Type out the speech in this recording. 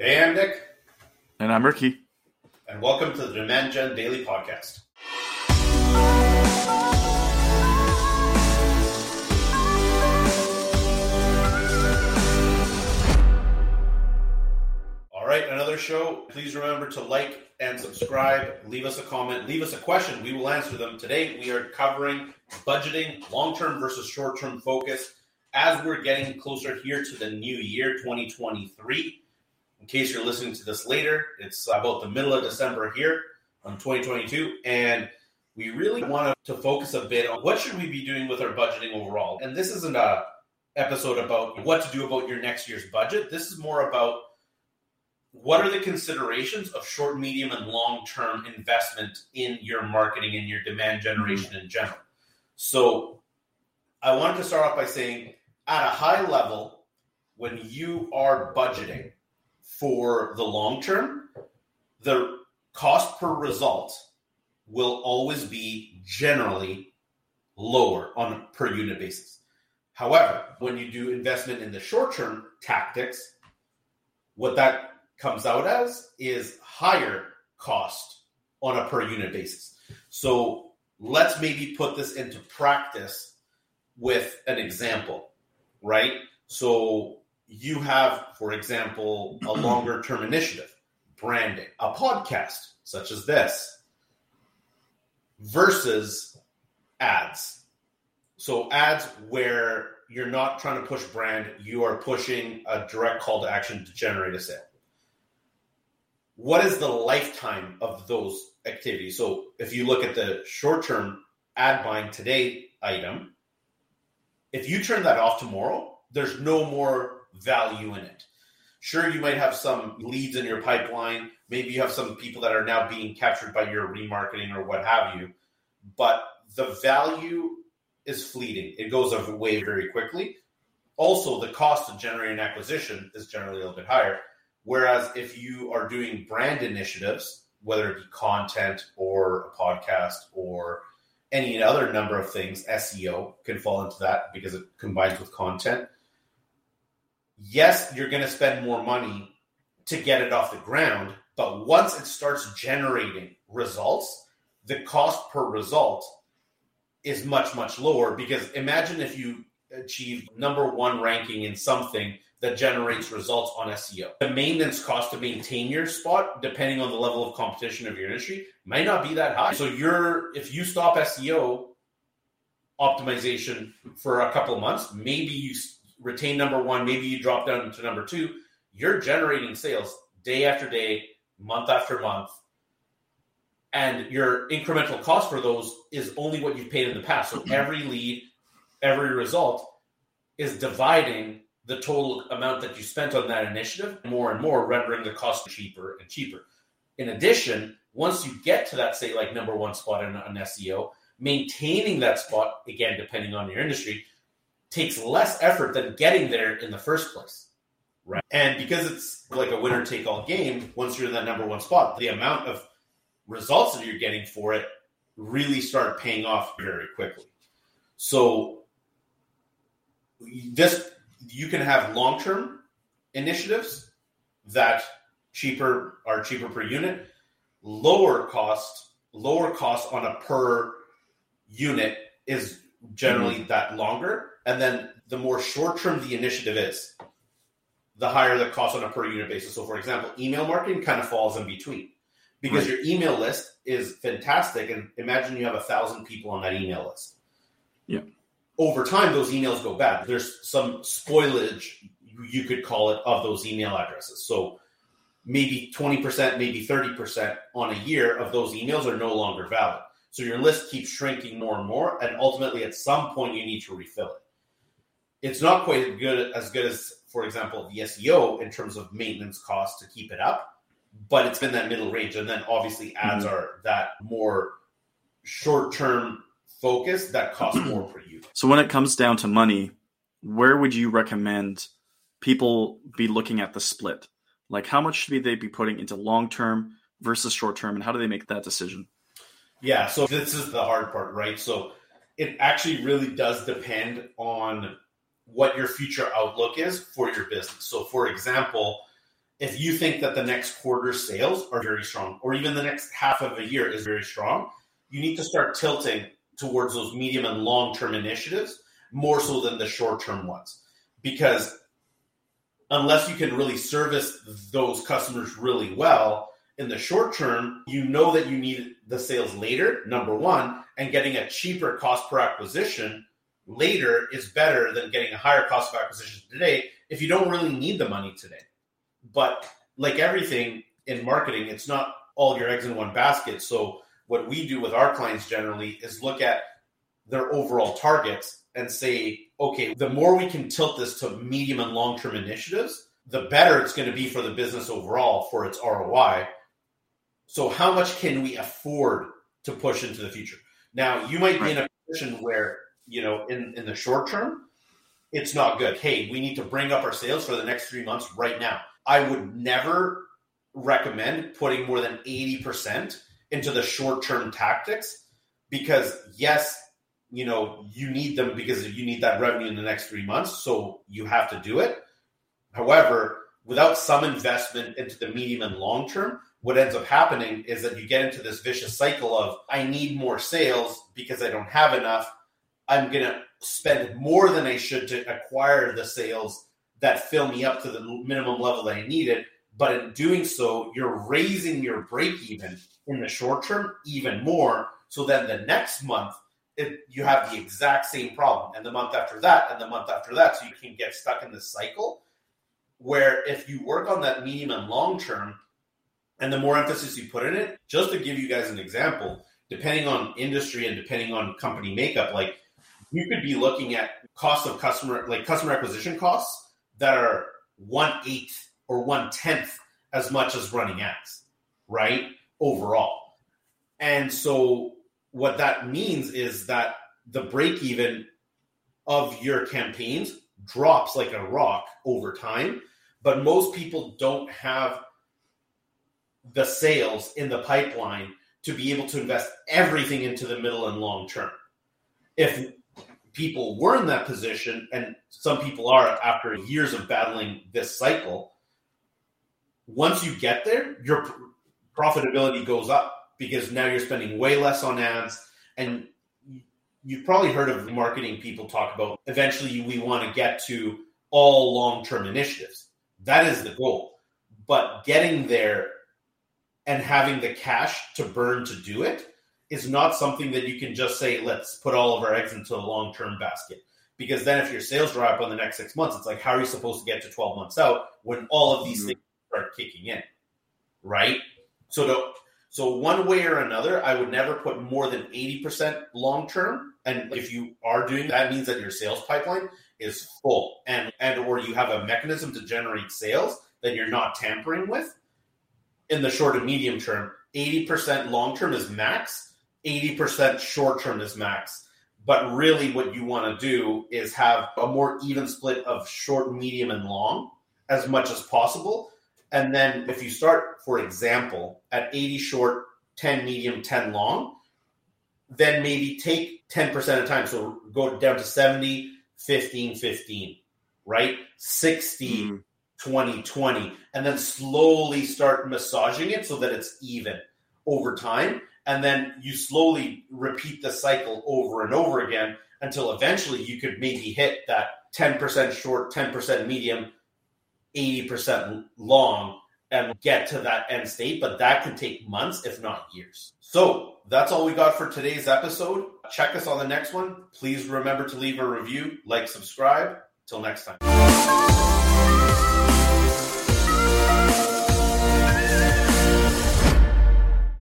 Hey, I'm Nick. And I'm Ricky. And welcome to the Demand Gen Daily Podcast. All right, another show. Please remember to like and subscribe. Leave us a comment. Leave us a question. We will answer them. Today, we are covering budgeting, long term versus short term focus as we're getting closer here to the new year, 2023. Case you're listening to this later, it's about the middle of December here on 2022. And we really want to focus a bit on what should we be doing with our budgeting overall. And this isn't a episode about what to do about your next year's budget. This is more about what are the considerations of short, medium, and long term investment in your marketing and your demand generation in general. So I wanted to start off by saying at a high level, when you are budgeting for the long term, the cost per result will always be generally lower on a per unit basis. However, when you do investment in the short term tactics, what that comes out as is higher cost on a per unit basis. So let's maybe put this into practice with an example right? So you have, for example, a longer term initiative, branding, a podcast such as this, versus ads. So ads where you're not trying to push brand, you are pushing a direct call to action to generate a sale. What is the lifetime of those activities? So if you look at the short term ad buying today item, if you turn that off tomorrow, there's no more value in it. Sure, you might have some leads in your pipeline. Maybe you have some people that are now being captured by your remarketing or what have you. But the value is fleeting, it goes away very quickly. Also, the cost of generating acquisition is generally a little bit higher. Whereas if you are doing brand initiatives, whether it be content or a podcast or any other number of things, SEO can fall into that because it combines with content. Yes, you're going to spend more money to get it off the ground, but once it starts generating results, the cost per result is much, much lower because imagine if you achieve number one ranking in something that generates results on SEO. The maintenance cost to maintain your spot, depending on the level of competition of your industry, might not be that high. So you're if you stop SEO optimization for a couple months, maybe you retain number one, maybe you drop down to number two, you're generating sales day after day, month after month. And your incremental cost for those is only what you've paid in the past. So every lead, every result is dividing the total amount that you spent on that initiative more and more, rendering the cost cheaper and cheaper. In addition, once you get to that, say, like number one spot in an SEO, maintaining that spot, again, depending on your industry, takes less effort than getting there in the first place. Right. And because it's like a winner take all game, once you're in that number one spot, the amount of results that you're getting for it really start paying off very quickly. So this you can have long term initiatives that cheaper are cheaper per unit, lower cost, lower cost on a per unit is generally mm-hmm. that longer. And then the more short term the initiative is, the higher the cost on a per unit basis. So, for example, email marketing kind of falls in between because right. your email list is fantastic. And imagine you have a thousand people on that email list. Yeah over time, those emails go bad. There's some spoilage, you could call it, of those email addresses. So maybe 20%, maybe 30% on a year of those emails are no longer valid. So your list keeps shrinking more and more, and ultimately, at some point, you need to refill it. It's not quite good as good as, for example, the SEO in terms of maintenance costs to keep it up, but it's been that middle range. And then obviously, ads mm-hmm. are that more short term focus that costs more per user. So when it comes down to money, where would you recommend people be looking at the split? Like how much should they be putting into long term versus short term, and how do they make that decision? Yeah, so this is the hard part, right? So it actually really does depend on what your future outlook is for your business. So, for example, if you think that the next quarter sales are very strong, or even the next half of a year is very strong, you need to start tilting towards those medium and long term initiatives more so than the short term ones. Because unless you can really service those customers really well in the short term, you know that you need the sales later, number one, and getting a cheaper cost per acquisition later is better than getting a higher cost of acquisition today if you don't really need the money today. But like everything in marketing, it's not all your eggs in one basket. So what we do with our clients generally is look at their overall targets and say, okay, the more we can tilt this to medium and long term initiatives, the better it's going to be for the business overall for its ROI. So, how much can we afford to push into the future? Now, you might be in a position where, you know, in, in the short term, it's not good. Hey, we need to bring up our sales for the next three months right now. I would never recommend putting more than 80% into the short term tactics because, yes, you know, you need them because you need that revenue in the next three months. So you have to do it. However, without some investment into the medium and long term, what ends up happening is that you get into this vicious cycle of I need more sales because I don't have enough. I'm going to spend more than I should to acquire the sales that fill me up to the minimum level that I needed. But in doing so, you're raising your break even in the short term even more. So then the next month, it, you have the exact same problem, and the month after that, and the month after that. So you can get stuck in this cycle where if you work on that medium and long term, and the more emphasis you put in it, just to give you guys an example, depending on industry and depending on company makeup, like you could be looking at cost of customer, like customer acquisition costs that are one eighth or one tenth as much as running ads, right? Overall. And so what that means is that the break even of your campaigns drops like a rock over time, but most people don't have the sales in the pipeline to be able to invest everything into the middle and long term. If people were in that position, and some people are after years of battling this cycle, once you get there, your profitability goes up because now you're spending way less on ads. And you've probably heard of marketing people talk about eventually we want to get to all long term initiatives. That is the goal. But getting there and having the cash to burn to do it is not something that you can just say, let's put all of our eggs into a long term basket. Because then if your sales drop on the next six months, it's like, how are you supposed to get to 12 months out when all of these mm-hmm. things start kicking in? Right? So to, so one way or another, I would never put more than 80% long term. And if you are doing that means that your sales pipeline is full and and or you have a mechanism to generate sales that you're not tampering with in the short and medium term. 80% long term is max 80% short term is max. But really, what you want to do is have a more even split of short, medium, and long as much as possible. And then if you start, for example, at 80 short, 10 medium, 10 long, then maybe take 10% of time. So go down to 70, 15, 15, right? 60, mm. 20, 20. And then slowly start massaging it so that it's even over time and then you slowly repeat the cycle over and over again until eventually you could maybe hit that 10% short, 10% medium, 80% long and get to that end state, but that can take months, if not years. So that's all we got for today's episode. Check us on the next one. Please remember to leave a review, like, subscribe. Till next time.